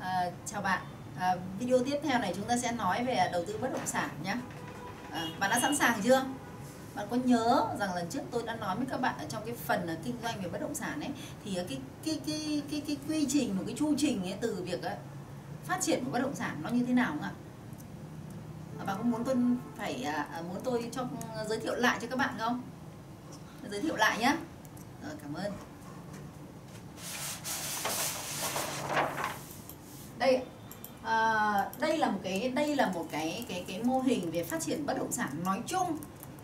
À, chào bạn. À, video tiếp theo này chúng ta sẽ nói về đầu tư bất động sản nhé. À, bạn đã sẵn sàng chưa? Bạn có nhớ rằng lần trước tôi đã nói với các bạn ở trong cái phần là kinh doanh về bất động sản ấy thì cái cái cái cái cái quy trình một cái chu trình ấy từ việc ấy, phát triển của bất động sản nó như thế nào không ạ? À, bạn có muốn tôi phải à, à muốn tôi cho à, giới thiệu lại cho các bạn không? Giới thiệu lại nhé. Rồi cảm ơn. đây à, đây là một cái đây là một cái cái cái mô hình về phát triển bất động sản nói chung.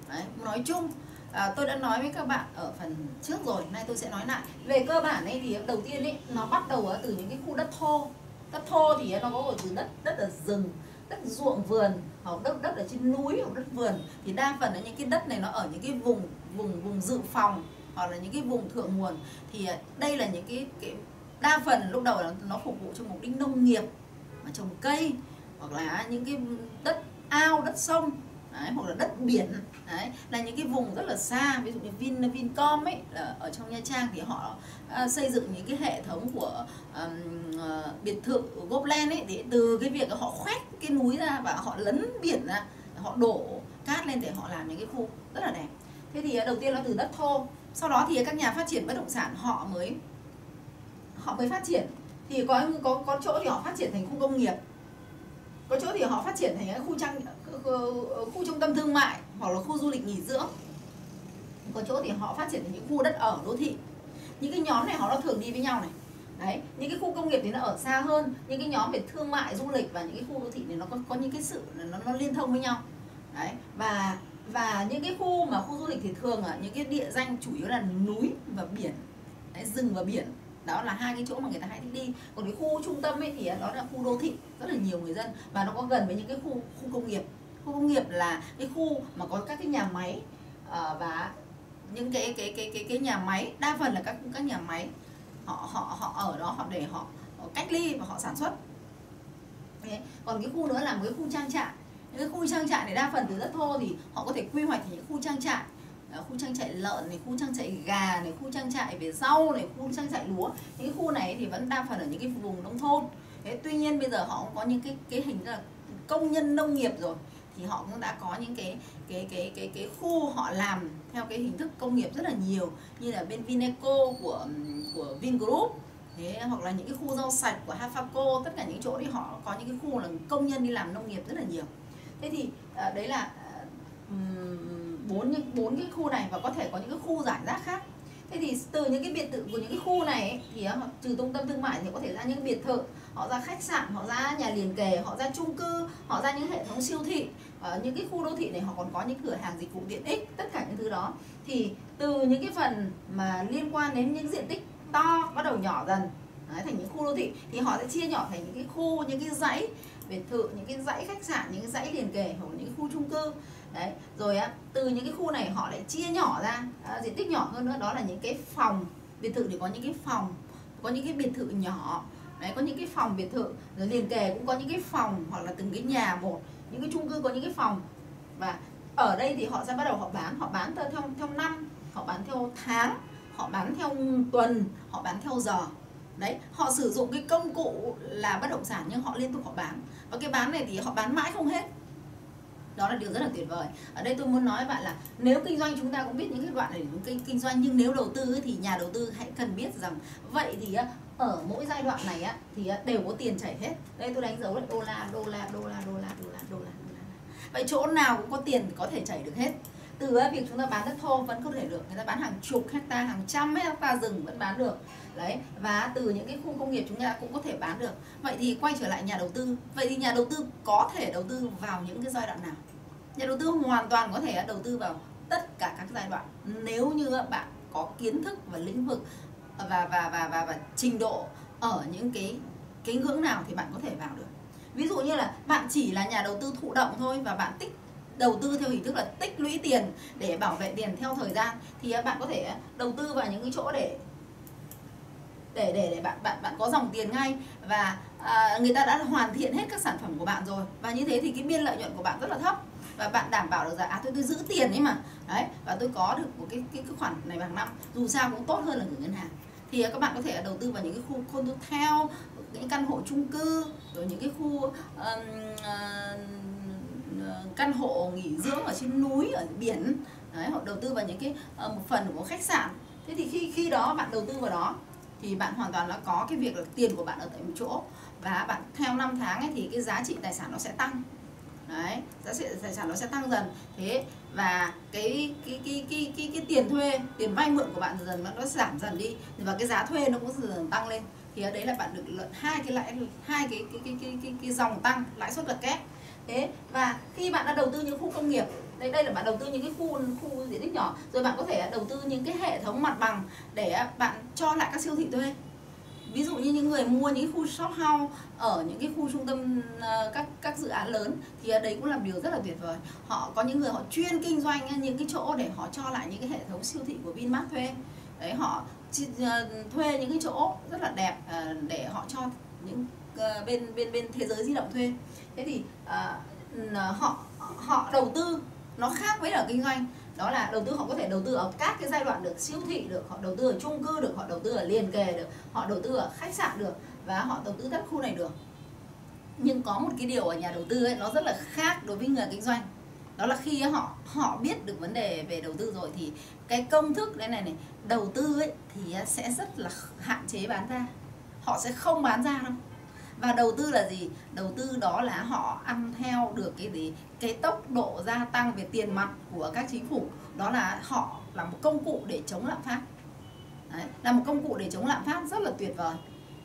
Đấy, nói chung. À, tôi đã nói với các bạn ở phần trước rồi nay tôi sẽ nói lại. Về cơ bản ấy thì đầu tiên ấy nó bắt đầu từ những cái khu đất thô. Đất thô thì nó có từ đất đất ở rừng đất ruộng vườn hoặc đất đất ở trên núi hoặc đất vườn. Thì đa phần là những cái đất này nó ở những cái vùng vùng vùng dự phòng hoặc là những cái vùng thượng nguồn. Thì ờ, đây là những cái, cái đa phần lúc đầu là nó phục vụ cho mục đích nông nghiệp mà trồng cây hoặc là những cái đất ao đất sông đấy, hoặc là đất biển đấy là những cái vùng rất là xa ví dụ như Vin Vincom ấy là ở trong Nha Trang thì họ à, xây dựng những cái hệ thống của um, uh, biệt thự Gopland ấy để từ cái việc họ khoét cái núi ra và họ lấn biển ra họ đổ cát lên để họ làm những cái khu rất là đẹp. Thế thì à, đầu tiên là từ đất thô sau đó thì các nhà phát triển bất động sản họ mới họ mới phát triển thì có có có chỗ thì họ phát triển thành khu công nghiệp. Có chỗ thì họ phát triển thành khu trang khu trung tâm thương mại hoặc là khu du lịch nghỉ dưỡng. Có chỗ thì họ phát triển thành những khu đất ở đô thị. Những cái nhóm này họ nó thường đi với nhau này. Đấy những cái khu công nghiệp thì nó ở xa hơn. Những cái nhóm về thương mại du lịch và những cái khu đô thị thì nó có có những cái sự nó nó liên thông với nhau. Đấy và và những cái khu mà khu du lịch thì thường ở những cái địa danh chủ yếu là núi và biển. Đấy, rừng và biển đó là hai cái chỗ mà người ta hay thích đi. Còn cái khu trung tâm ấy thì đó là khu đô thị rất là nhiều người dân. Và nó có gần với những cái khu khu công nghiệp. Khu công nghiệp là cái khu mà có các cái nhà máy ờ, và những cái cái cái cái cái nhà máy đa phần là các các nhà máy. Họ họ họ ở đó họ để họ, họ cách ly và họ sản xuất. Đấy. còn cái khu nữa là một cái khu trang trại. Những cái khu trang trại này đa phần từ đất thô thì họ có thể quy hoạch thành những khu trang trại khu trang trại lợn này, khu trang trại gà này, khu trang trại về rau này, khu trang trại lúa. Những khu này thì vẫn đa phần ở những cái vùng nông thôn. Thế tuy nhiên bây giờ họ cũng có những cái cái hình là công nhân nông nghiệp rồi. Thì họ cũng đã có những cái cái cái cái cái khu họ làm theo cái hình thức công nghiệp rất là nhiều, như là bên Vineco của của Vingroup. Thế hoặc là những cái khu rau sạch của Hafaco, tất cả những chỗ đi họ có những cái khu là công nhân đi làm nông nghiệp rất là nhiều. Thế thì à, đấy là à, bốn những bốn cái khu này và có thể có những cái khu giải rác khác. Thế thì từ những cái biệt thự của những cái khu này ấy, thì à, họ trừ trung tâm thương mại thì có thể ra những biệt thự họ ra khách sạn họ ra nhà liền kề họ ra chung cư họ ra những hệ thống siêu thị. Ở những cái khu đô thị này họ còn có những cửa hàng dịch vụ tiện ích tất cả những thứ đó. Thì từ những cái phần mà liên quan đến những diện tích to bắt đầu nhỏ dần đấy, thành những khu đô thị thì họ sẽ chia nhỏ thành những cái khu những cái dãy biệt thự những cái dãy khách sạn những cái dãy liền kề hoặc những cái khu chung cư đấy rồi á từ những cái khu này họ lại chia nhỏ ra à, diện tích nhỏ hơn nữa đó là những cái phòng biệt thự thì có những cái phòng có những cái biệt thự nhỏ đấy có những cái phòng biệt thự rồi liền kề cũng có những cái phòng hoặc là từng cái nhà một những cái chung cư có những cái phòng và ở đây thì họ sẽ bắt đầu họ bán họ bán theo theo năm họ bán theo tháng họ bán theo tuần họ bán theo giờ đấy, họ sử dụng cái công cụ là bất động sản nhưng họ liên tục họ bán. Và cái bán này thì họ bán mãi không hết. Đó là điều rất là tuyệt vời. Ở đây tôi muốn nói với bạn là nếu kinh doanh chúng ta cũng biết những cái đoạn này những kinh doanh, nhưng nếu đầu tư thì nhà đầu tư hãy cần biết rằng vậy thì ở mỗi giai đoạn này, á, thì đều có tiền chảy hết. Đây tôi đánh dấu là đô la đô la đô la đô la đô la đô la vậy chỗ nào cũng có tiền có thể chảy được hết. Từ việc chúng ta bán đất thô vẫn có thể được. Người ta bán hàng chục hecta, hàng trăm hecta rừng vẫn bán được đấy và từ những cái khu công nghiệp chúng ta cũng có thể bán được. Vậy thì quay trở lại nhà đầu tư. Vậy thì nhà đầu tư có thể đầu tư vào những cái giai đoạn nào? Nhà đầu tư hoàn toàn có thể đầu tư vào tất cả các giai đoạn nếu như bạn có kiến thức và lĩnh vực và và và và, và trình độ ở những cái cái ngưỡng nào thì bạn có thể vào được. Ví dụ như là bạn chỉ là nhà đầu tư thụ động thôi và bạn tích đầu tư theo hình thức là tích lũy tiền để bảo vệ tiền theo thời gian thì bạn có thể đầu tư vào những cái chỗ để để để để bạn bạn bạn có dòng tiền ngay. Và à, người ta đã hoàn thiện hết các sản phẩm của bạn rồi. Và như thế thì cái biên lợi nhuận của bạn rất là thấp. Và bạn đảm bảo được rằng à tôi tôi giữ tiền ấy mà. Đấy và tôi có được một cái cái, cái khoản này hàng năm. Dù sao cũng tốt hơn là gửi ngân hàng. Thì à, các bạn có thể đầu tư vào những cái khu condotel những căn hộ chung cư rồi những cái khu um, uh, căn hộ nghỉ dưỡng ở trên núi ở biển. Đấy họ đầu tư vào những cái uh, một phần của khách sạn. Thế thì khi khi đó bạn đầu tư vào đó thì bạn hoàn toàn là có cái việc là tiền của bạn ở tại một chỗ. Và bạn theo năm tháng ấy thì cái giá trị tài sản nó sẽ tăng. Đấy giá trị tài sản nó sẽ tăng dần. Thế và cái cái cái cái cái, cái tiền thuê tiền vay mượn của bạn dần dần nó giảm dần đi. Và cái giá thuê nó cũng dần dần tăng lên. Thì ở đấy là bạn được lợi hai cái lãi hai cái cái cái cái cái, cái dòng tăng lãi suất là kép. Thế và khi bạn đã đầu tư những khu công nghiệp đây đây là bạn đầu tư những cái khu khu diện tích nhỏ. Rồi bạn có thể đầu tư những cái hệ thống mặt bằng để bạn cho lại các siêu thị thuê. Ví dụ như những người mua những khu shop house ở những cái khu trung tâm ờ, các các dự án lớn thì đấy cũng là điều rất là tuyệt vời. Họ có những người họ chuyên kinh doanh những cái chỗ để họ cho lại những cái hệ thống siêu thị của Vinmart thuê. Đấy, họ ờ, thuê những cái chỗ rất là đẹp ờ, để họ cho những bên bên bên thế giới di động thuê. Thế thì họ họ đầu tư nó khác với là kinh doanh. Đó là đầu tư, họ có thể đầu tư ở các cái giai đoạn được siêu thị được, họ đầu tư ở chung cư được, họ đầu tư ở liền kề được, họ đầu tư ở khách sạn được và họ đầu tư các khu này được. Nhưng có một cái điều ở nhà đầu tư ấy, nó rất là khác đối với người kinh doanh. Đó là khi họ họ biết được vấn đề về đầu tư rồi thì cái công thức đây này này, đầu tư ấy thì sẽ rất là hạn chế bán ra. Họ sẽ không bán ra đâu và đầu tư là gì? Đầu tư đó là họ ăn theo được cái gì? Cái tốc độ gia tăng về tiền mặt của các chính phủ. Đó là họ là một công cụ để chống lạm phát. Đấy, là một công cụ để chống lạm phát rất là tuyệt vời.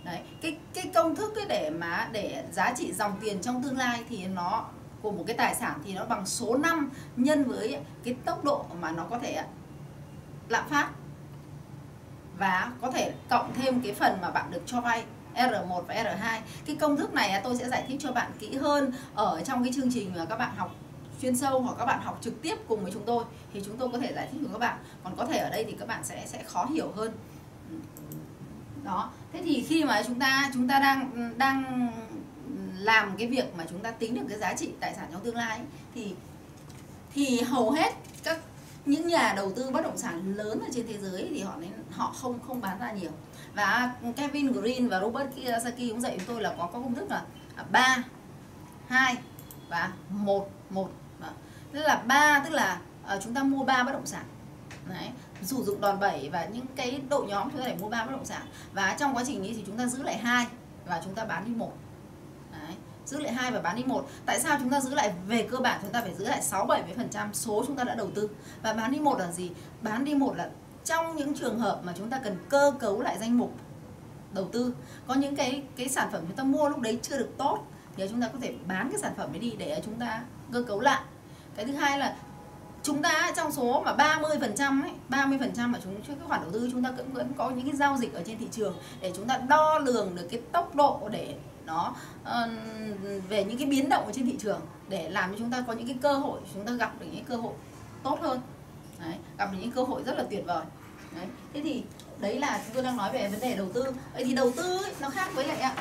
Đấy, cái cái công thức cái để mà để giá trị dòng tiền trong tương lai thì nó của một cái tài sản thì nó bằng số 5 nhân với cái tốc độ mà nó có thể lạm phát. Và có thể cộng thêm cái phần mà bạn được cho vay. R1 và R2 cái công thức này tôi sẽ giải thích cho bạn kỹ hơn ở trong cái chương trình mà các bạn học chuyên sâu hoặc các bạn học trực tiếp cùng với chúng tôi. Thì chúng tôi có thể giải thích với các bạn. Còn có thể ở đây thì các bạn sẽ sẽ khó hiểu hơn. Đó. Thế thì khi mà chúng ta chúng ta đang đang làm cái việc mà chúng ta tính được cái giá trị tài sản trong tương lai ấy, thì thì hầu hết các những nhà đầu tư bất động sản lớn ở trên thế giới thì họ nên họ không không bán ra nhiều. Và Kevin Green và Robert Kiyosaki cũng dạy chúng tôi là có có công thức là à, ba hai và một một. Tức là ba tức là à, chúng ta mua ba bất động sản. Đấy, sử dụng đòn bẩy và những cái đội nhóm chúng ta để mua ba bất động sản. Và trong quá trình นี้ thì chúng ta giữ lại hai và chúng ta bán đi một giữ lại hai và bán đi một. Tại sao chúng ta giữ lại về cơ bản? Chúng ta phải giữ lại 6 70 phần trăm số chúng ta đã đầu tư. Và bán đi một là gì? Bán đi một là trong những trường hợp mà chúng ta cần cơ cấu lại danh mục đầu tư, có những cái cái sản phẩm chúng ta mua lúc đấy chưa được tốt, thì chúng ta có thể bán cái sản phẩm ấy đi để chúng ta cơ cấu lại. Cái thứ hai là chúng ta trong số mà 30 phần trăm ấy 30 phần trăm mà chúng, cái khoản đầu tư chúng ta cũng vẫn có những cái giao dịch ở trên thị trường để chúng ta đo lường được cái tốc độ để nó uh, về những cái biến động ở trên thị trường để làm cho chúng ta có những cái cơ hội chúng ta gặp được những cơ hội tốt hơn. Đấy, gặp được những cơ hội rất là tuyệt vời. Đấy. thế thì đấy là chúng tôi đang nói về vấn đề đầu tư. Vậy thì đầu tư ấy, nó khác với lại ạ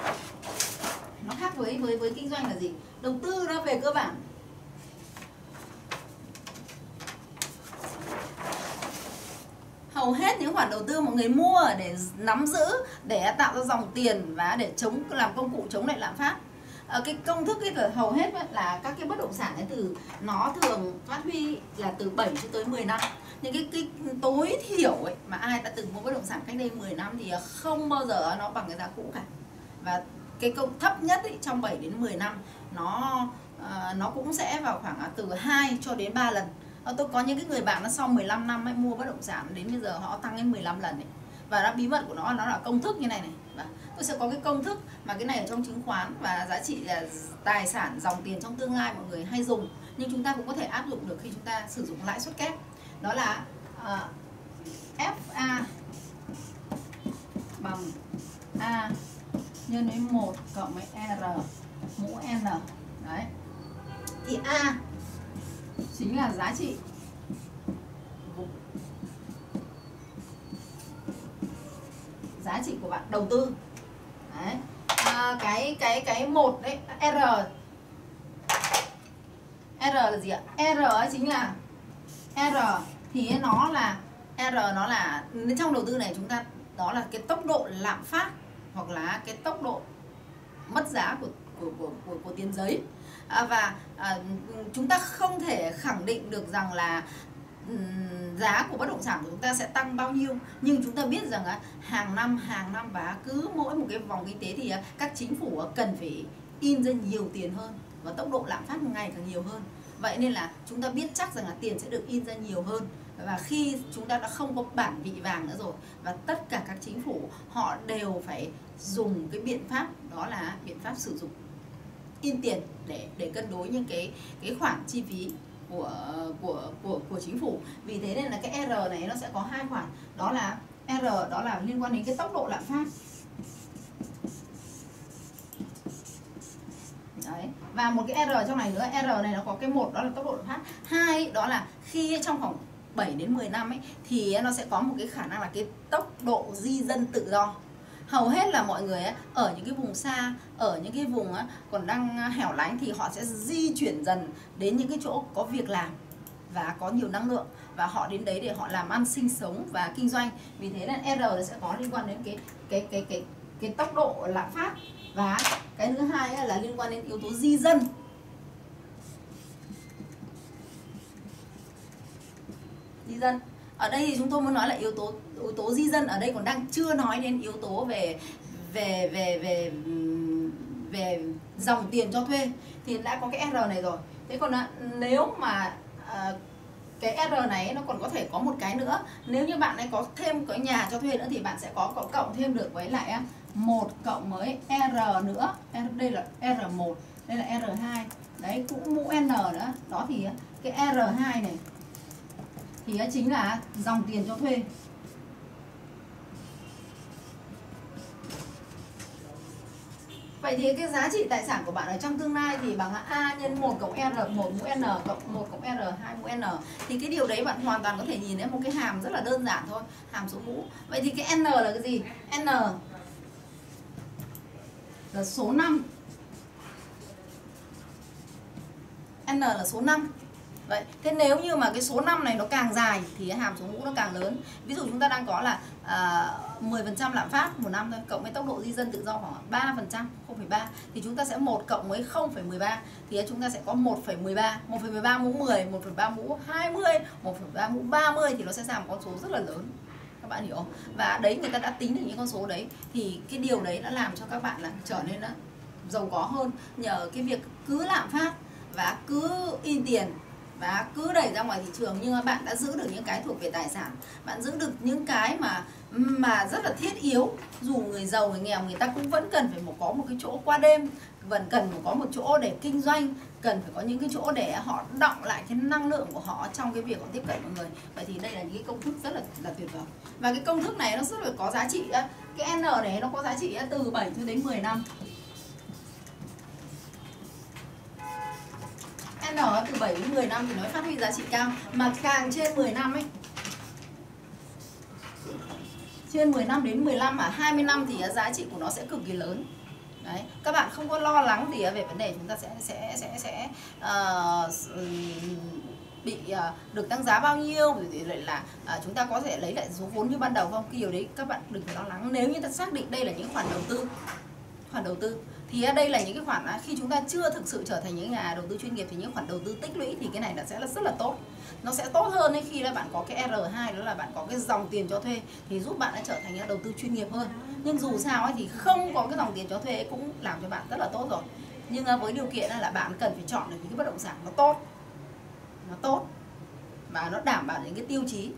nó khác với với với kinh doanh là gì? Đầu tư nó về cơ bản hầu hết những khoản đầu tư mọi người mua để nắm giữ để tạo ra dòng tiền và để chống làm công cụ chống lại lạm phát. Ở cái công thức ấy hầu hết là các cái bất động sản ấy từ nó thường phát huy là từ 7 cho tới 10 năm. Những cái, cái tối thiểu ấy mà ai đã từng mua bất động sản cách đây 10 năm thì không bao giờ nó bằng cái giá cũ cả. Và cái công thấp nhất ấy, trong 7 đến 10 năm nó ờ, nó cũng sẽ vào khoảng từ 2 cho đến 3 lần. Ờ, tôi có những cái người bạn nó sau 15 năm ấy mua bất động sản đến bây giờ họ tăng lên 15 lần ấy. và nó bí mật của nó nó là công thức như này này. Và tôi sẽ có cái công thức mà cái này ở trong chứng khoán và giá trị là tài sản dòng tiền trong tương lai mọi người hay dùng. Nhưng chúng ta cũng có thể áp dụng được khi chúng ta sử dụng lãi suất kép. Đó là ờ, uh, FA bằng A nhân với 1 cộng với R mũ N. Đấy. Thì A chính là giá trị. Giá trị của bạn đầu tư. Đấy. À, cái cái cái một đấy r. R là gì ạ? R chính là r. Thì nó là r nó là trong đầu tư này chúng ta đó là cái tốc độ lạm phát hoặc là cái tốc độ mất giá của của của của, của tiền giấy à, và à, chúng ta không thể khẳng định được rằng là ừ, giá của bất động sản của chúng ta sẽ tăng bao nhiêu. Nhưng chúng ta biết rằng hàng năm hàng năm và cứ mỗi một cái vòng kinh tế thì các chính phủ cần phải in ra nhiều tiền hơn và tốc độ lạm phát ngày càng nhiều hơn. Vậy nên là chúng ta biết chắc rằng là tiền sẽ được in ra nhiều hơn. Và khi chúng ta đã không có bản vị vàng nữa rồi và tất cả các chính phủ họ đều phải dùng cái biện pháp đó là biện pháp sử dụng in tiền để để cân đối những cái cái khoản chi phí của của của của chính phủ vì thế nên là cái R này nó sẽ có hai khoản đó là R đó là liên quan đến cái tốc độ lạm phát Đấy. Và một cái R trong này nữa, R này nó có cái một đó là tốc độ lạm phát. Hai đó là khi trong khoảng 7 đến 10 năm ấy thì nó sẽ có một cái khả năng là cái tốc độ di dân tự do hầu hết là mọi người ấy, ở những cái vùng xa ở những cái vùng ấy, còn đang à, hẻo lánh thì họ sẽ di chuyển dần đến những cái chỗ có việc làm và có nhiều năng lượng. Và họ đến đấy để họ làm ăn sinh sống và kinh doanh. Vì thế là R sẽ có liên quan đến cái cái cái cái cái tốc độ lạm phát. Và cái thứ hai là liên quan đến yếu tố di dân. Di dân ở đây thì chúng tôi muốn nói là yếu tố yếu tố di dân ở đây còn đang chưa nói đến yếu tố về về về về về dòng tiền cho thuê thì đã có cái R này rồi. Thế còn à, nếu mà à, cái R này nó còn có thể có một cái nữa nếu như bạn ấy có thêm cái nhà cho thuê nữa thì bạn sẽ có, có cộng thêm được với lại à, một cộng với R nữa. Đây là R1 đây là R2 đấy cũng mũ N nữa. Đó thì cái R2 này thì chính là dòng tiền cho thuê. Vậy thì cái giá trị tài sản của bạn ở trong tương lai thì bằng A nhân 1 cộng R 1 mũ N cộng 1 cộng R 2 mũ N. Thì cái điều đấy bạn hoàn toàn có thể nhìn thấy một cái hàm rất là đơn giản thôi, Hàm số mũ. Vậy thì cái N là cái gì? N là số 5 N là số 5 Vậy, thế nếu như mà cái số 5 này nó càng dài thì cái hàm số mũ nó càng lớn. Ví dụ chúng ta đang có là à, uh, 10% lạm phát một năm thôi, cộng với tốc độ di dân tự do khoảng 3%, 0,3 thì chúng ta sẽ 1 cộng với 0,13 thì chúng ta sẽ có 1,13, 1,13 mũ 10, 1,3 mũ 20, 1,3 mũ 30 thì nó sẽ ra một con số rất là lớn. Các bạn hiểu không? Và đấy người ta đã tính được những con số đấy. Thì cái điều đấy đã làm cho các bạn là trở nên là giàu có hơn. Nhờ cái việc cứ lạm phát và cứ in tiền và cứ đẩy ra ngoài thị trường, nhưng mà bạn đã giữ được những cái thuộc về tài sản. Bạn giữ được những cái mà mà rất là thiết yếu. Dù người giàu, người nghèo, người ta cũng vẫn cần phải một, có một cái chỗ qua đêm. Vẫn cần phải có một chỗ để kinh doanh. Cần phải có những cái chỗ để họ động lại cái năng lượng của họ trong cái việc họ tiếp cận mọi người. Vậy thì đây là những cái công thức rất là là tuyệt vời. Và cái công thức này nó rất là có giá trị cái n này nó có giá trị từ 7 cho đến 10 năm. N từ 7 đến 10 năm thì nó phát huy giá trị cao. Mà càng trên 10 năm ấy Trên 10 năm đến 15 à 20 năm thì giá trị của nó sẽ cực kỳ lớn. Đấy, các bạn không có lo lắng gì về vấn đề chúng ta sẽ sẽ sẽ sẽ uh, bị uh, được tăng giá bao nhiêu thì lại là uh, chúng ta có thể lấy lại số vốn như ban đầu không? Cái điều đấy các bạn đừng phải lo lắng. Nếu như ta xác định đây là những khoản đầu tư khoản đầu tư thì đây là những cái khoản khi chúng ta chưa thực sự trở thành những nhà đầu tư chuyên nghiệp thì những khoản đầu tư tích lũy thì cái này là sẽ là rất là tốt. Nó sẽ tốt hơn khi là bạn có cái R2 đó là bạn có cái dòng tiền cho thuê thì giúp bạn đã trở thành nhà đầu tư chuyên nghiệp hơn. Nhưng dù sao ấy thì không có cái dòng tiền cho thuê cũng làm cho bạn rất là tốt rồi. Nhưng à, với điều kiện là bạn cần phải chọn được những cái bất động sản nó tốt nó tốt và nó đảm bảo những cái tiêu chí.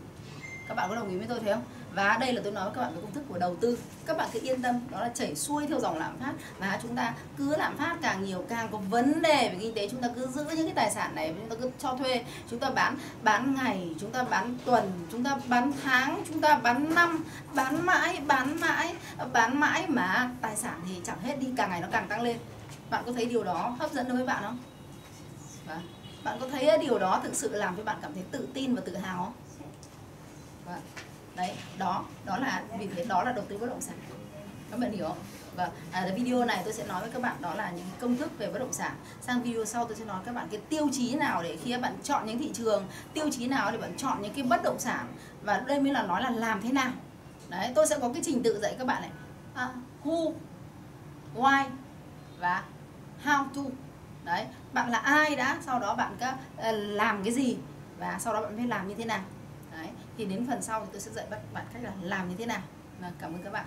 Các bạn có đồng ý với tôi thế không? Và đây là tôi nói với các bạn về công thức của đầu tư. Các bạn cứ yên tâm, đó là chảy xuôi theo dòng lạm phát. Và chúng ta cứ lạm phát càng nhiều, càng có vấn đề về kinh tế. Chúng ta cứ giữ những cái tài sản này, chúng ta cứ cho thuê. Chúng ta bán bán ngày, chúng ta bán tuần, chúng ta bán tháng, chúng ta bán năm, bán mãi bán mãi bán mãi mà tài sản thì chẳng hết đi, càng ngày nó càng tăng lên. Bạn có thấy điều đó hấp dẫn đối với bạn không? Và bạn có thấy điều đó thực sự làm cho bạn cảm thấy tự tin và tự hào không? Vâng đấy đó đó là vì thế đó là đầu tư bất động sản. Các bạn hiểu không? Và à, video này tôi sẽ nói với các bạn đó là những công thức về bất động sản. Sang video sau tôi sẽ nói các bạn cái tiêu chí nào để khi các bạn chọn những thị trường tiêu chí nào để bạn chọn những cái bất động sản. Và đây mới là nói là làm thế nào. Đấy tôi sẽ có cái trình tự dạy các bạn này. À, who why và how to. Đấy bạn là ai đã sau đó bạn có ờ, làm cái gì và sau đó bạn phải làm như thế nào đấy, thì đến phần sau thì tôi sẽ dạy các bạn cách là làm như thế nào. Và cảm ơn các bạn.